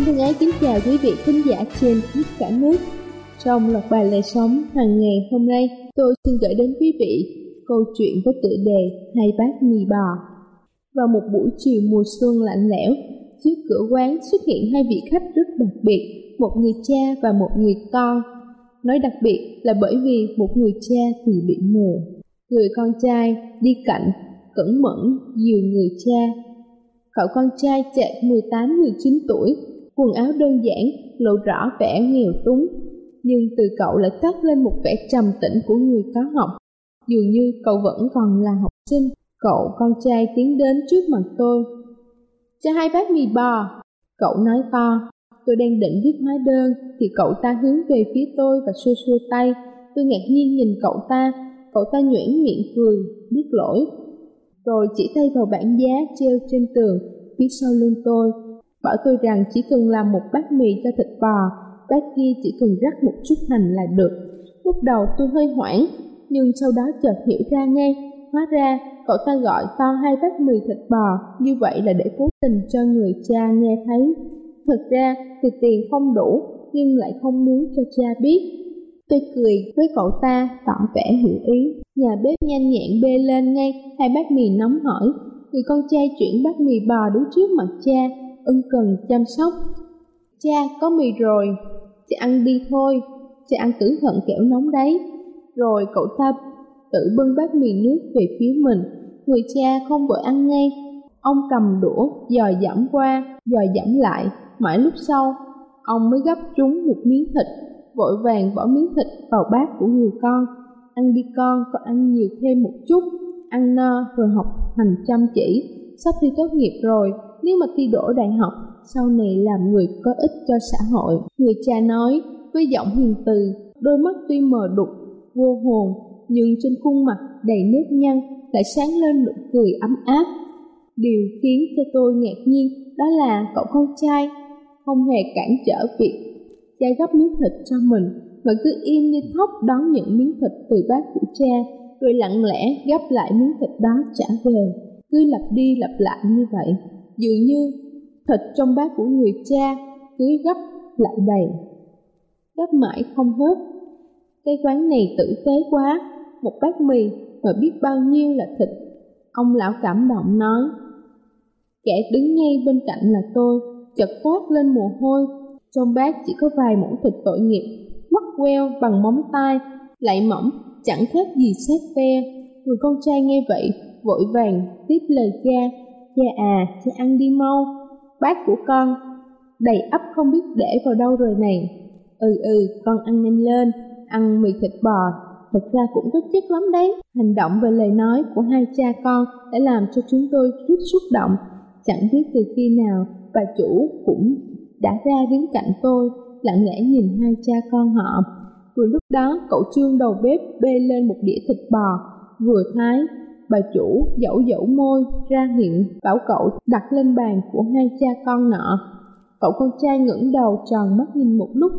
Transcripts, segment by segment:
Xin thân ái kính chào quý vị khán giả trên khắp cả nước. Trong loạt bài lề sống hàng ngày hôm nay, tôi xin gửi đến quý vị câu chuyện với tựa đề Hai bát mì bò. Vào một buổi chiều mùa xuân lạnh lẽo, trước cửa quán xuất hiện hai vị khách rất đặc biệt, một người cha và một người con. Nói đặc biệt là bởi vì một người cha thì bị mù. Người con trai đi cạnh, cẩn mẫn, dìu người cha. Cậu con trai chạy 18-19 tuổi, quần áo đơn giản, lộ rõ vẻ nghèo túng, nhưng từ cậu lại cắt lên một vẻ trầm tĩnh của người có học. Dường như cậu vẫn còn là học sinh. Cậu con trai tiến đến trước mặt tôi. Cho hai bát mì bò. Cậu nói to. Tôi đang định viết hóa đơn thì cậu ta hướng về phía tôi và xua xua tay. Tôi ngạc nhiên nhìn cậu ta. Cậu ta nhuyễn miệng cười, biết lỗi. Rồi chỉ tay vào bảng giá treo trên tường phía sau lưng tôi bảo tôi rằng chỉ cần làm một bát mì cho thịt bò, bát kia chỉ cần rắc một chút hành là được. Lúc đầu tôi hơi hoảng, nhưng sau đó chợt hiểu ra ngay, hóa ra cậu ta gọi to hai bát mì thịt bò, như vậy là để cố tình cho người cha nghe thấy. Thật ra thì tiền không đủ, nhưng lại không muốn cho cha biết. Tôi cười với cậu ta, tỏ vẻ hiểu ý. Nhà bếp nhanh nhẹn bê lên ngay hai bát mì nóng hổi. Người con trai chuyển bát mì bò đứng trước mặt cha, ân cần chăm sóc. Cha, có mì rồi, cha ăn đi thôi, cha ăn cẩn thận kẻo nóng đấy. Rồi cậu ta tự bưng bát mì nước về phía mình. Người cha không vội ăn ngay. Ông cầm đũa, dò dẫm qua, dò dẫm lại. Mãi lúc sau, ông mới gấp trúng một miếng thịt, vội vàng bỏ miếng thịt vào bát của người con. Ăn đi con, con ăn nhiều thêm một chút, ăn no rồi học hành chăm chỉ. Sắp thi tốt nghiệp rồi, nếu mà thi đỗ đại học, sau này làm người có ích cho xã hội. Người cha nói với giọng hiền từ, đôi mắt tuy mờ đục, vô hồn, nhưng trên khuôn mặt đầy nếp nhăn lại sáng lên nụ cười ấm áp. Điều khiến cho tôi ngạc nhiên đó là cậu con trai không hề cản trở việc cha gấp miếng thịt cho mình mà cứ im như thóc đón những miếng thịt từ bát của cha rồi lặng lẽ gấp lại miếng thịt đó trả về cứ lặp đi lặp lại như vậy dường như thịt trong bát của người cha cứ gấp lại đầy. Gấp mãi không hết. Cái quán này tử tế quá. Một bát mì mà biết bao nhiêu là thịt. Ông lão cảm động nói. Kẻ đứng ngay bên cạnh là tôi, chợt toát lên mồ hôi. Trong bát chỉ có vài muỗng thịt tội nghiệp quắt queo bằng móng tay, lại mỏng, chẳng khác gì xét ve. Người con trai nghe vậy vội vàng tiếp lời cha cha à cha ăn đi mau. Bát của con, đầy ấp không biết để vào đâu rồi này. Ừ ừ con ăn nhanh lên, ăn mì thịt bò. Thật ra cũng có chất lắm đấy. Hành động và lời nói của hai cha con đã làm cho chúng tôi rất xúc động. Chẳng biết từ khi nào bà chủ cũng đã ra đứng cạnh tôi, lặng lẽ nhìn hai cha con họ. Vừa lúc đó, cậu trương đầu bếp bê lên một đĩa thịt bò, vừa thái bà chủ dẫu dẫu môi ra hiệu bảo cậu đặt lên bàn của hai cha con nọ. Cậu con trai ngẩng đầu tròn mắt nhìn một lúc.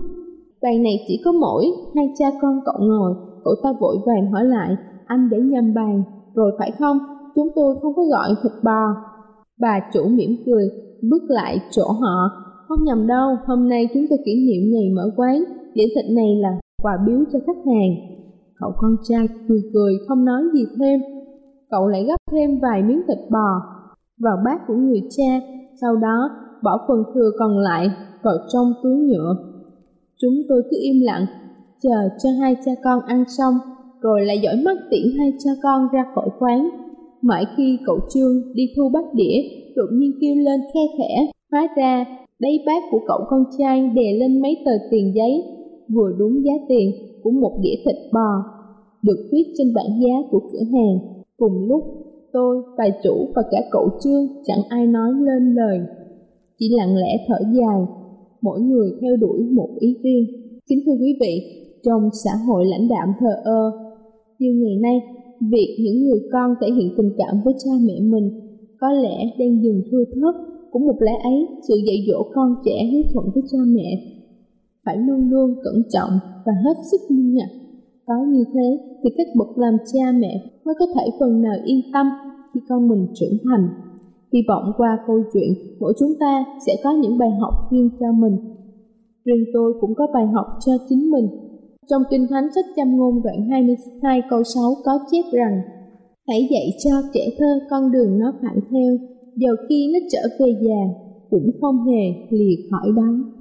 Bàn này chỉ có mỗi hai cha con cậu ngồi, cậu ta vội vàng hỏi lại, anh để nhầm bàn, rồi phải không? Chúng tôi không có gọi thịt bò. Bà chủ mỉm cười, bước lại chỗ họ. Không nhầm đâu, hôm nay chúng tôi kỷ niệm ngày mở quán, đĩa thịt này là quà biếu cho khách hàng. Cậu con trai cười cười, không nói gì thêm cậu lại gấp thêm vài miếng thịt bò vào bát của người cha, sau đó bỏ phần thừa còn lại vào trong túi nhựa. Chúng tôi cứ im lặng, chờ cho hai cha con ăn xong, rồi lại dõi mắt tiễn hai cha con ra khỏi quán. Mãi khi cậu trương đi thu bát đĩa, đột nhiên kêu lên khe khẽ, hóa ra đáy bát của cậu con trai đè lên mấy tờ tiền giấy, vừa đúng giá tiền của một đĩa thịt bò được viết trên bảng giá của cửa hàng cùng lúc, tôi bà chủ và cả cậu trương chẳng ai nói lên lời. Chỉ lặng lẽ thở dài, mỗi người theo đuổi một ý riêng. Kính thưa quý vị, trong xã hội lãnh đạm thờ ơ, như ngày nay, việc những người con thể hiện tình cảm với cha mẹ mình có lẽ đang dừng thưa thớt. Cũng một lẽ ấy, sự dạy dỗ con trẻ hiếu thuận với cha mẹ phải luôn luôn cẩn trọng và hết sức nghiêm ngặt có như thế thì các bậc làm cha mẹ mới có thể phần nào yên tâm khi con mình trưởng thành. Hy vọng qua câu chuyện mỗi chúng ta sẽ có những bài học riêng cho mình. Riêng tôi cũng có bài học cho chính mình. Trong Kinh Thánh sách châm ngôn đoạn 22 câu 6 có chép rằng Hãy dạy cho trẻ thơ con đường nó phải theo, dầu khi nó trở về già cũng không hề lìa khỏi đó.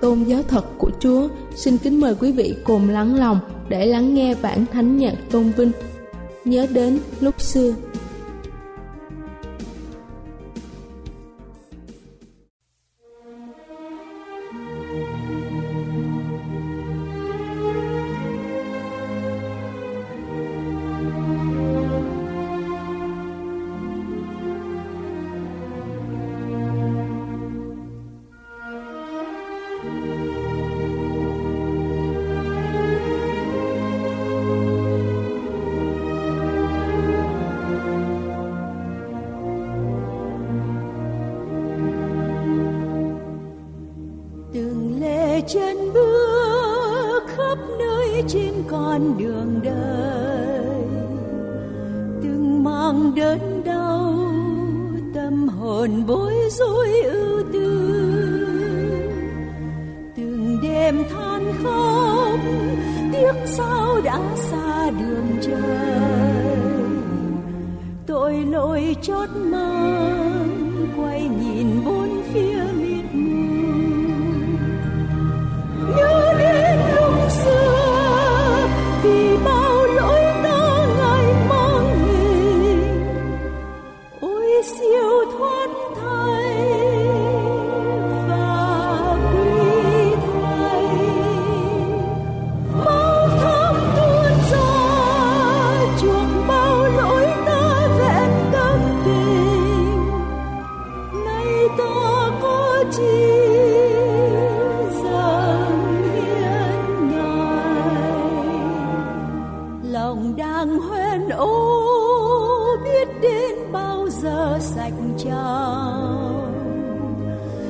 tôn giáo thật của Chúa, xin kính mời quý vị cùng lắng lòng để lắng nghe bản thánh nhạc tôn vinh. Nhớ đến lúc xưa thèm than khóc tiếc sao đã xa đường trời? Tội lỗi chót mang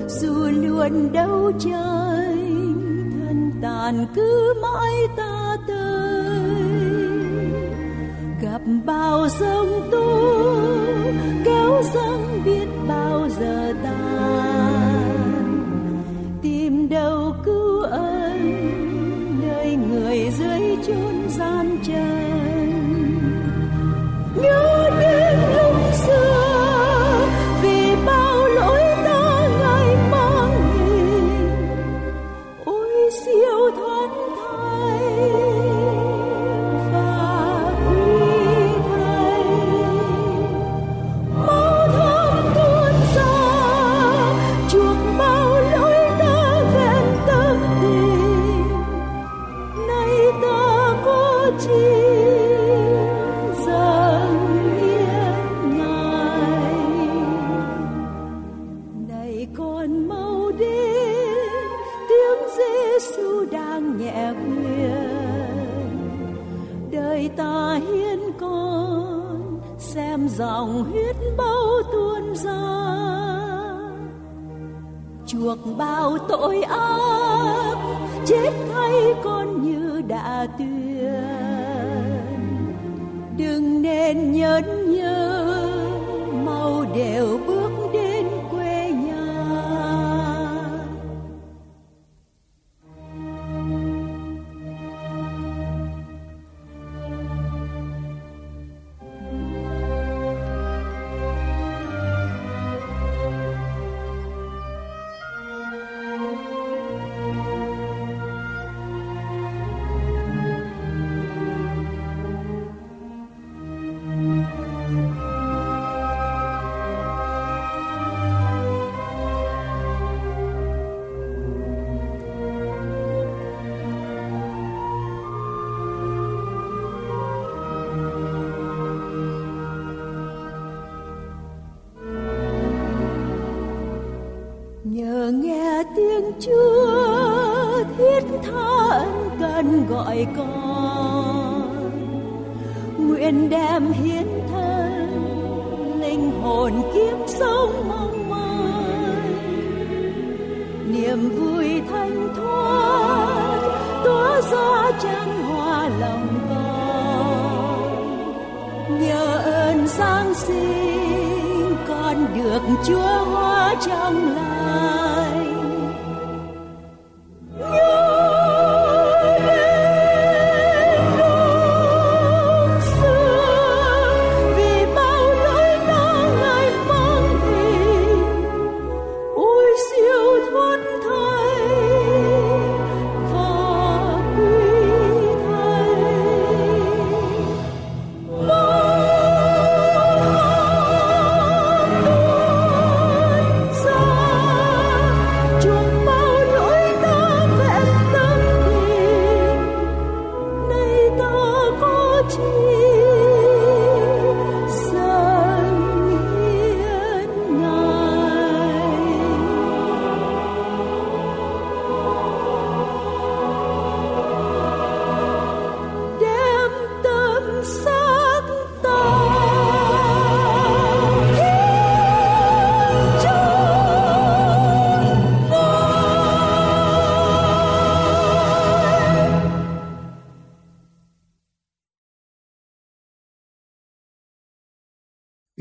dù luôn đấu chơi thân tàn cứ mãi ta tới gặp bao sông tu, kéo dâng biết bao giờ tan. Tìm đâu cứu ân nơi người dưới chốn gian trần. Chuộc bao tội ác chết thay con như đã tuyệt nên nhẫn giáng sinh con được chúa hóa trong lòng.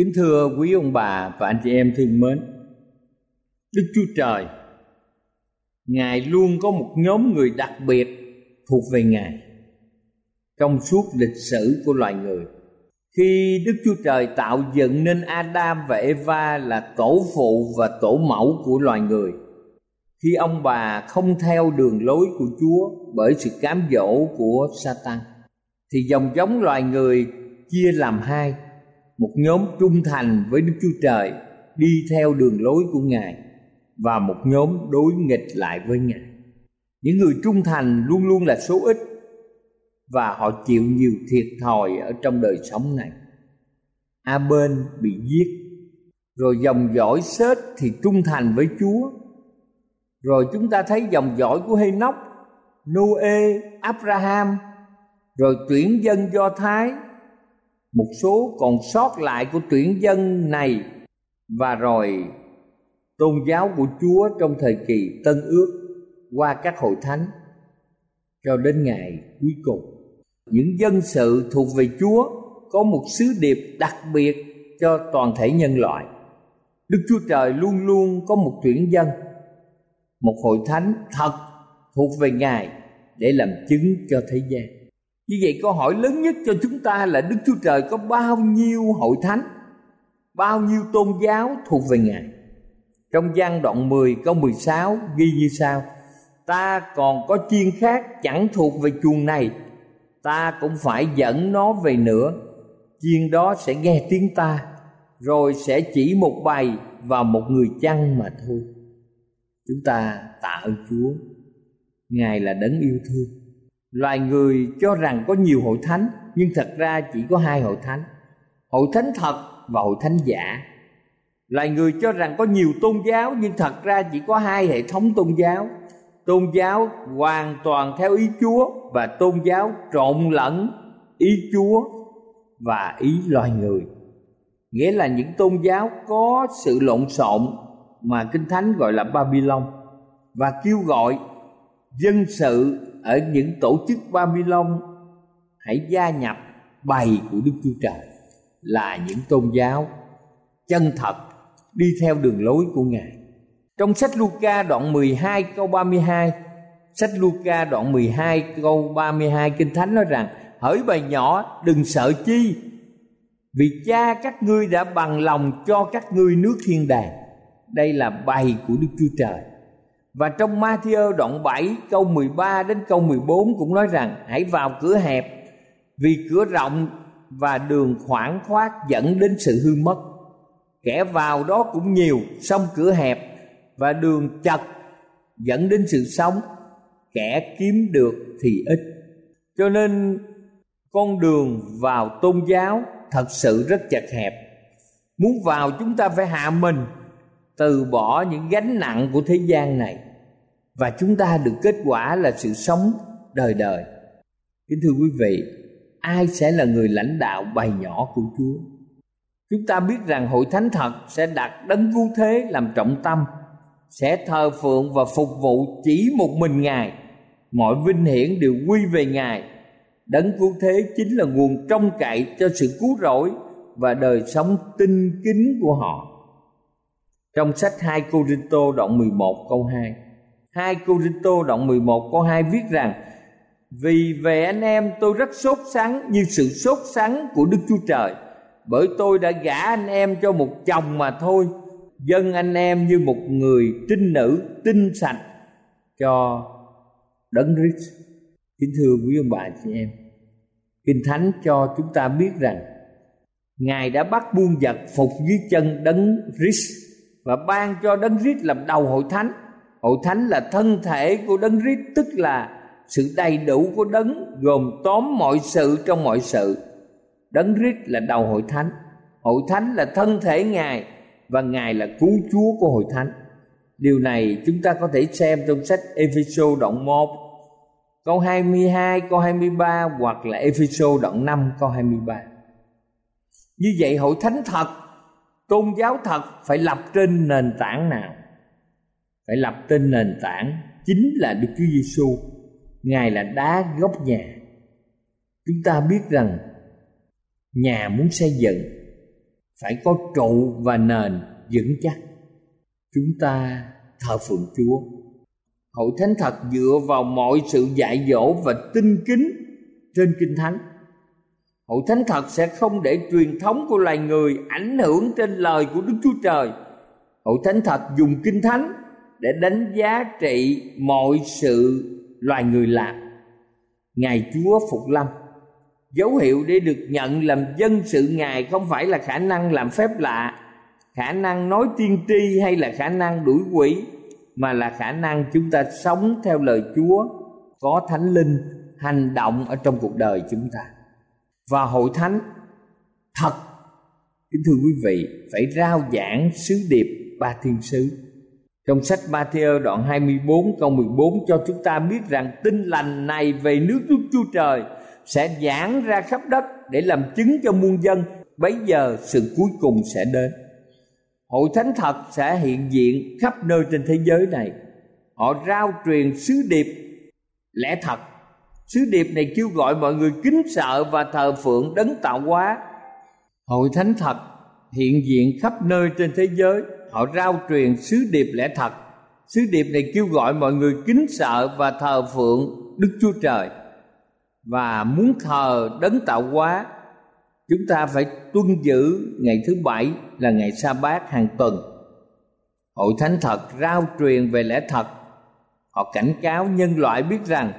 Kính thưa quý ông bà và anh chị em thương mến, Đức Chúa Trời, Ngài luôn có một nhóm người đặc biệt thuộc về Ngài Trong suốt lịch sử của loài người. Khi Đức Chúa Trời tạo dựng nên Adam và Eva là tổ phụ và tổ mẫu của loài người, Khi ông bà không theo đường lối của Chúa bởi sự cám dỗ của Satan, Thì dòng giống loài người chia làm hai một nhóm trung thành với Đức Chúa Trời đi theo đường lối của Ngài và một nhóm đối nghịch lại với Ngài. Những người trung thành luôn luôn là số ít và họ chịu nhiều thiệt thòi ở trong đời sống này. A bên bị giết, rồi dòng dõi Sết thì trung thành với Chúa. Rồi chúng ta thấy dòng dõi của Hê-nóc, Noe, Abraham, rồi tuyển dân Do Thái một số còn sót lại của tuyển dân này. Và rồi, tôn giáo của Chúa trong thời kỳ Tân Ước qua các hội thánh cho đến ngày cuối cùng. Những dân sự thuộc về chúa có một sứ điệp đặc biệt cho toàn thể nhân loại. Đức chúa trời luôn luôn có một tuyển dân, một hội thánh thật thuộc về ngài để làm chứng cho thế gian như vậy câu hỏi lớn nhất cho chúng ta là đức chúa trời có bao nhiêu hội thánh, bao nhiêu tôn giáo thuộc về ngài? Trong gian đoạn 10 câu 16 ghi như sau. Ta còn có chiên khác chẳng thuộc về chuồng này, Ta cũng phải dẫn nó về nữa. Chiên đó sẽ nghe tiếng ta, Rồi sẽ chỉ một bầy và một người chăn mà thôi. Chúng ta tạ ơn Chúa. Ngài là đấng yêu thương. Loài người cho rằng có nhiều hội thánh, Nhưng thật ra chỉ có hai hội thánh Hội thánh thật và hội thánh giả. Loài người cho rằng có nhiều tôn giáo, Nhưng thật ra chỉ có hai hệ thống tôn giáo. Tôn giáo hoàn toàn theo ý Chúa Và tôn giáo trộn lẫn ý Chúa và ý loài người. Nghĩa là những tôn giáo có sự lộn xộn Mà Kinh Thánh gọi là Babylon Và kêu gọi dân sự ở những tổ chức Babylon Hãy gia nhập bày của Đức Chúa Trời Là những tôn giáo chân thật đi theo đường lối của Ngài. Trong sách Luca đoạn 12 câu 32, sách Luca đoạn 12 câu 32 Kinh Thánh nói rằng: Hỡi bà nhỏ đừng sợ chi, vì cha các ngươi đã bằng lòng cho các ngươi nước thiên đàng. Đây là bày của Đức Chúa Trời. Và trong Matthew đoạn 7 câu 13 đến câu 14 cũng nói rằng, hãy vào cửa hẹp, vì cửa rộng và đường khoảng khoát dẫn đến sự hư mất. Kẻ vào đó cũng nhiều, song cửa hẹp và đường chật dẫn đến sự sống. Kẻ kiếm được thì ít. Cho nên, con đường vào tôn giáo thật sự rất chật hẹp. Muốn vào, chúng ta phải hạ mình từ bỏ những gánh nặng của thế gian này và chúng ta được kết quả là sự sống đời đời kính thưa quý vị ai sẽ là người lãnh đạo bài nhỏ của chúa Chúng ta biết rằng hội thánh thật sẽ đặt đấng cứu thế làm trọng tâm, sẽ thờ phượng và phục vụ chỉ một mình Ngài. Mọi vinh hiển đều quy về Ngài. Đấng cứu thế chính là nguồn trông cậy cho sự cứu rỗi và đời sống tinh kính của họ. Trong sách 2 Cô Rinh Tô đoạn 11 câu 2 2 Cô Rinh Tô đoạn 11 câu 2 viết rằng, Vì về anh em tôi rất sốt sắng như sự sốt sắng của Đức Chúa Trời. Bởi tôi đã gả anh em cho một chồng mà thôi, dân anh em như một người trinh nữ tinh sạch cho đấng Christ. Kính thưa quý ông bà chị em, kinh thánh cho chúng ta biết rằng, ngài đã bắt buôn vật phục dưới chân đấng Christ và ban cho đấng rít làm đầu hội thánh. Hội thánh là thân thể của đấng rít tức là sự đầy đủ của đấng gồm tóm mọi sự trong mọi sự. Đấng rít là đầu hội thánh. Hội thánh là thân thể Ngài Và Ngài là cứu Chúa của hội thánh. Điều này chúng ta có thể xem trong sách Ephesos đoạn 1 Câu 22, câu 23 Hoặc là Ephesos đoạn 5, câu 23 Như vậy hội thánh thật Tôn giáo thật phải lập trên nền tảng nào? Phải lập trên nền tảng Chính là Đức Chúa Giêsu Ngài là đá gốc nhà. Chúng ta biết rằng nhà muốn xây dựng phải có trụ và nền vững chắc. Chúng ta thờ phượng chúa. Hội thánh thật dựa vào mọi sự dạy dỗ và tinh kính trên kinh thánh hội thánh thật sẽ không để truyền thống của loài người ảnh hưởng trên lời của đức chúa trời. Hội thánh thật dùng kinh thánh để đánh giá trị mọi sự loài người làm. Ngài chúa phục lâm, dấu hiệu để được nhận làm dân sự ngài không phải là khả năng làm phép lạ, khả năng nói tiên tri hay là khả năng đuổi quỷ, mà là khả năng chúng ta sống theo lời chúa, có thánh linh hành động ở trong cuộc đời chúng ta và hội thánh. Thật, kính thưa quý vị, phải rao giảng sứ điệp ba thiên sứ. Trong sách Matthew đoạn 24 câu 14 cho chúng ta biết rằng tin lành này về nước Đức Chúa Trời sẽ giảng ra khắp đất để làm chứng cho muôn dân. Bấy giờ sự cuối cùng sẽ đến. Hội thánh thật sẽ hiện diện khắp nơi trên thế giới này. Họ rao truyền sứ điệp lẽ thật. Sứ điệp này kêu gọi mọi người kính sợ và thờ phượng đấng tạo hóa. Hội thánh thật hiện diện khắp nơi trên thế giới, họ rao truyền sứ điệp lẽ thật. Sứ điệp này kêu gọi mọi người kính sợ và thờ phượng Đức Chúa Trời và muốn thờ đấng tạo hóa chúng ta phải tuân giữ ngày thứ bảy là ngày sa bát hàng tuần hội thánh thật rao truyền về lẽ thật họ cảnh cáo nhân loại biết rằng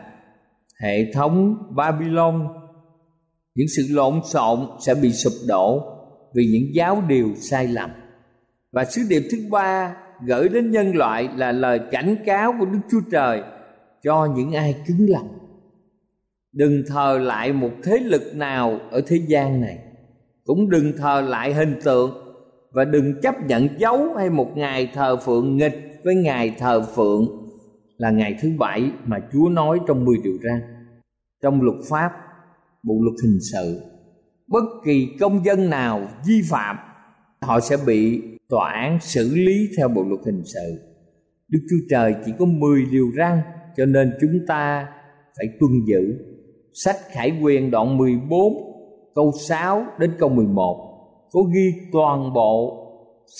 hệ thống babylon. Những sự lộn xộn sẽ bị sụp đổ vì những giáo điều sai lầm. Và sứ điệp thứ ba gửi đến nhân loại là lời cảnh cáo của đức chúa trời cho những ai cứng lòng. Đừng thờ lại một thế lực nào ở thế gian này. Cũng đừng thờ lại hình tượng và đừng chấp nhận dấu hay một ngày thờ phượng nghịch với ngày thờ phượng là ngày thứ bảy mà Chúa nói trong 10 điều răn. Trong luật pháp, bộ luật hình sự, bất kỳ công dân nào vi phạm họ sẽ bị tòa án xử lý theo bộ luật hình sự. Đức Chúa Trời chỉ có 10 điều răn cho nên chúng ta phải tuân giữ. Sách Khải Quyền đoạn 14 câu 6 đến câu 11 có ghi toàn bộ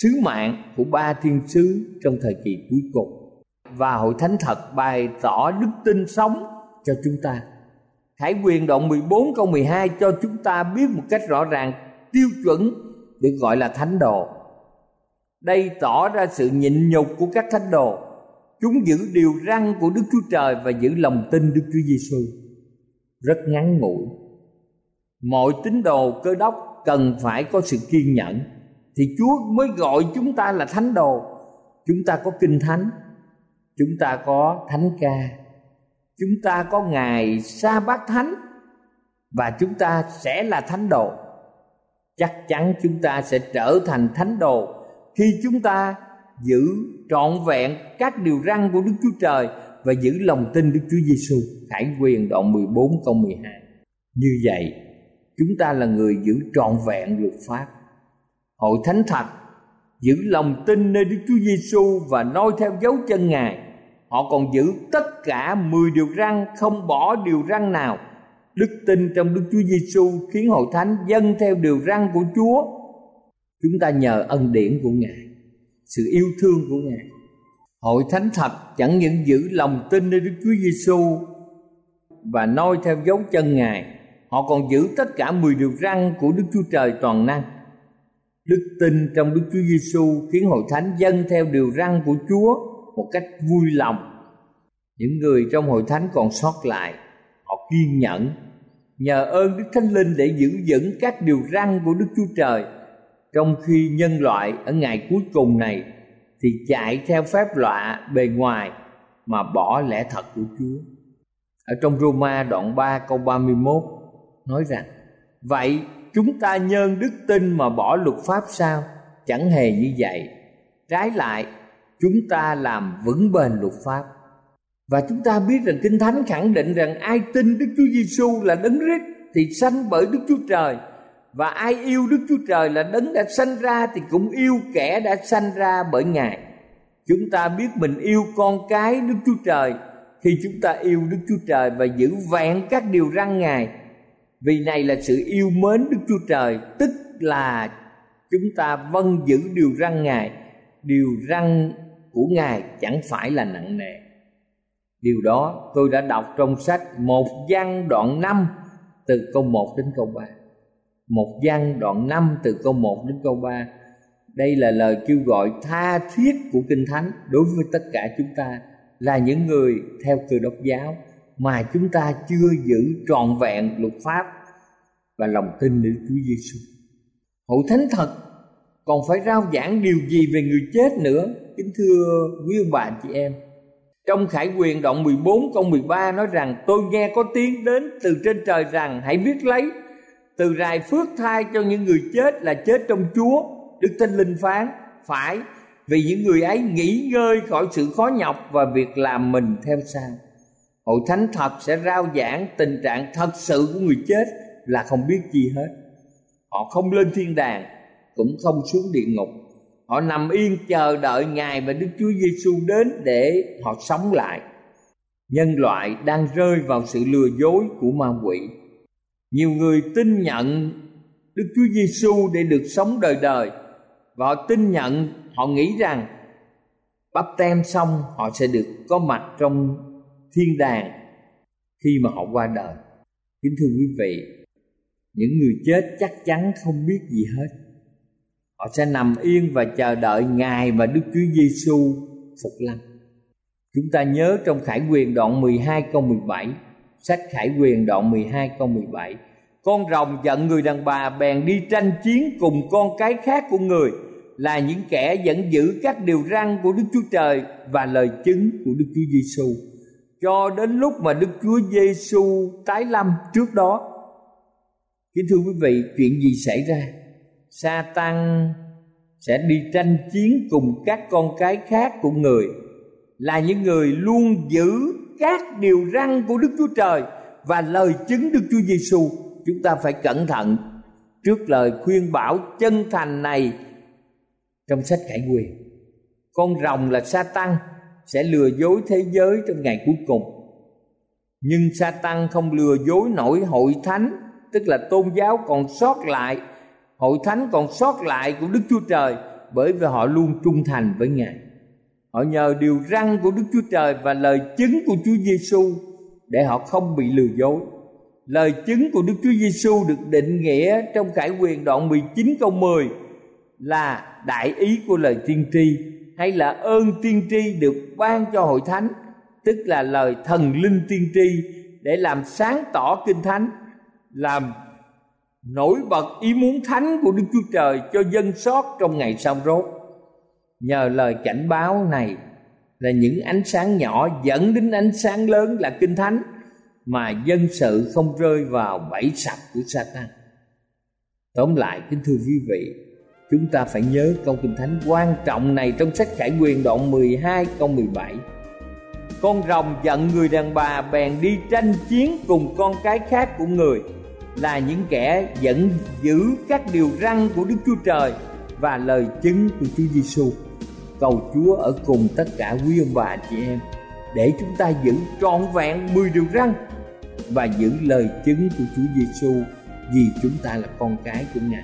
sứ mạng của ba thiên sứ trong thời kỳ cuối cùng và hội thánh thật bày tỏ đức tin sống cho chúng ta. Khải quyền đoạn 14 câu 12 cho chúng ta biết một cách rõ ràng, tiêu chuẩn được gọi là thánh đồ. Đây tỏ ra sự nhịn nhục của các thánh đồ. Chúng giữ điều răn của Đức Chúa Trời và giữ lòng tin Đức Chúa Giêsu. Rất ngắn ngủi mọi tín đồ cơ đốc cần phải có sự kiên nhẫn, thì chúa mới gọi chúng ta là thánh đồ chúng ta có kinh thánh, chúng ta có thánh ca chúng ta có ngày sa bát thánh và chúng ta sẽ là thánh đồ chắc chắn chúng ta sẽ trở thành thánh đồ khi chúng ta giữ trọn vẹn các điều răn của Đức Chúa Trời và giữ lòng tin Đức Chúa Giêsu. Khải quyền đoạn 14 câu 12. Như vậy, chúng ta là người giữ trọn vẹn luật pháp hội thánh thật giữ lòng tin nơi Đức Chúa Giêsu và noi theo dấu chân Ngài. Họ còn giữ tất cả 10 điều răn không bỏ điều răn nào. Đức tin trong Đức Chúa Giêsu khiến hội thánh dâng theo điều răn của Chúa. Chúng ta nhờ ân điển của Ngài, sự yêu thương của Ngài. Hội thánh thật chẳng những giữ lòng tin nơi Đức Chúa Giêsu và noi theo dấu chân Ngài họ còn giữ tất cả 10 điều răn của Đức Chúa Trời toàn năng. Đức tin trong Đức Chúa Giêsu khiến hội thánh dâng theo điều răn của Chúa một cách vui lòng. Những người trong hội thánh còn sót lại, họ kiên nhẫn nhờ ơn Đức Thánh Linh để giữ vững các điều răn của Đức Chúa Trời trong khi nhân loại ở ngày cuối cùng này thì chạy theo phép lọa bề ngoài mà bỏ lẽ thật của Chúa. Ở trong Roma đoạn 3 câu 31 nói rằng vậy chúng ta nhân đức tin mà bỏ luật pháp sao chẳng hề như vậy trái lại chúng ta làm vững bền luật pháp. Và chúng ta biết rằng kinh thánh khẳng định rằng ai tin đức chúa giêsu là đấng rít thì sanh bởi đức chúa trời. Và ai yêu đức chúa trời là đấng đã sanh ra thì cũng yêu kẻ đã sanh ra bởi ngài. Chúng ta biết mình yêu con cái đức chúa trời khi chúng ta yêu đức chúa trời và giữ vẹn các điều răn ngài. Vì này là sự yêu mến đức chúa trời, tức là chúng ta vâng giữ điều răn ngài, điều răn của ngài chẳng phải là nặng nề. Điều đó tôi đã đọc trong sách một văn đoạn năm từ câu 1 đến câu 3 một văn đoạn 5 từ câu 1 đến câu 3 đây là lời kêu gọi tha thiết của kinh thánh đối với tất cả chúng ta, là những người theo cơ đốc giáo mà chúng ta chưa giữ trọn vẹn luật pháp và lòng tin nữ Chúa Giêsu. Hội thánh thật còn phải rao giảng điều gì về người chết nữa? Kính thưa quý ông bà chị em. Trong Khải Quyền đoạn 14 câu 13 nói rằng, tôi nghe có tiếng đến từ trên trời rằng, hãy viết lấy từ rài phước thai cho những người chết là chết trong Chúa. Đức Thánh Linh phán, phải, vì những người ấy nghỉ ngơi khỏi sự khó nhọc và việc làm mình theo sao hội thánh thật sẽ rao giảng tình trạng thật sự của người chết là không biết gì hết họ không lên thiên đàng cũng không xuống địa ngục. Họ nằm yên chờ đợi ngài và đức chúa giêsu đến để họ sống lại. Nhân loại đang rơi vào sự lừa dối của ma quỷ. Nhiều người tin nhận đức chúa giêsu để được sống đời đời và họ tin nhận, họ nghĩ rằng bắp tem xong họ sẽ được có mặt trong thiên đàng khi mà họ qua đời. Kính thưa quý vị, những người chết chắc chắn không biết gì hết họ sẽ nằm yên và chờ đợi ngày mà đức chúa giêsu phục lâm chúng ta nhớ trong khải quyền đoạn 12 câu 17 sách khải quyền đoạn 12 câu 17 con rồng giận người đàn bà bèn đi tranh chiến cùng con cái khác của người là những kẻ vẫn giữ các điều răn của Đức Chúa Trời và lời chứng của Đức Chúa Giêsu cho đến lúc mà Đức Chúa Giêsu tái lâm trước đó. Kính thưa quý vị, chuyện gì xảy ra? Sa tăng sẽ đi tranh chiến cùng các con cái khác của người là những người luôn giữ các điều răn của Đức Chúa Trời và lời chứng Đức Chúa Giêsu. Chúng ta phải cẩn thận trước lời khuyên bảo chân thành này trong sách Khải Quyền. Con rồng là sa tăng sẽ lừa dối thế giới trong ngày cuối cùng. Nhưng sa tăng không lừa dối nổi hội thánh, tức là tôn giáo còn sót lại, hội thánh còn sót lại của Đức Chúa Trời bởi vì họ luôn trung thành với Ngài. Họ nhờ điều răn của Đức Chúa Trời và lời chứng của Chúa Giêsu để họ không bị lừa dối. Lời chứng của Đức Chúa Giêsu được định nghĩa trong Khải Quyền đoạn 19 câu 10 là đại ý của lời tiên tri hay là ơn tiên tri được ban cho hội thánh, tức là lời thần linh tiên tri để làm sáng tỏ kinh thánh, làm nổi bật ý muốn thánh của Đức Chúa Trời cho dân sót trong ngày sau rốt. Nhờ lời cảnh báo này là những ánh sáng nhỏ dẫn đến ánh sáng lớn là kinh thánh mà dân sự không rơi vào bẫy sập của Satan. Tóm lại kính thưa quý vị, Chúng ta phải nhớ câu kinh thánh quan trọng này trong sách Khải Quyền đoạn 12 câu 17 Con rồng giận người đàn bà bèn đi tranh chiến cùng con cái khác của người là những kẻ vẫn giữ các điều răn của Đức Chúa Trời Và lời chứng của Chúa Giêsu. Cầu Chúa ở cùng tất cả quý ông bà chị em Để chúng ta giữ trọn vẹn 10 điều răn Và giữ lời chứng của Chúa Giêsu Vì chúng ta là con cái của Ngài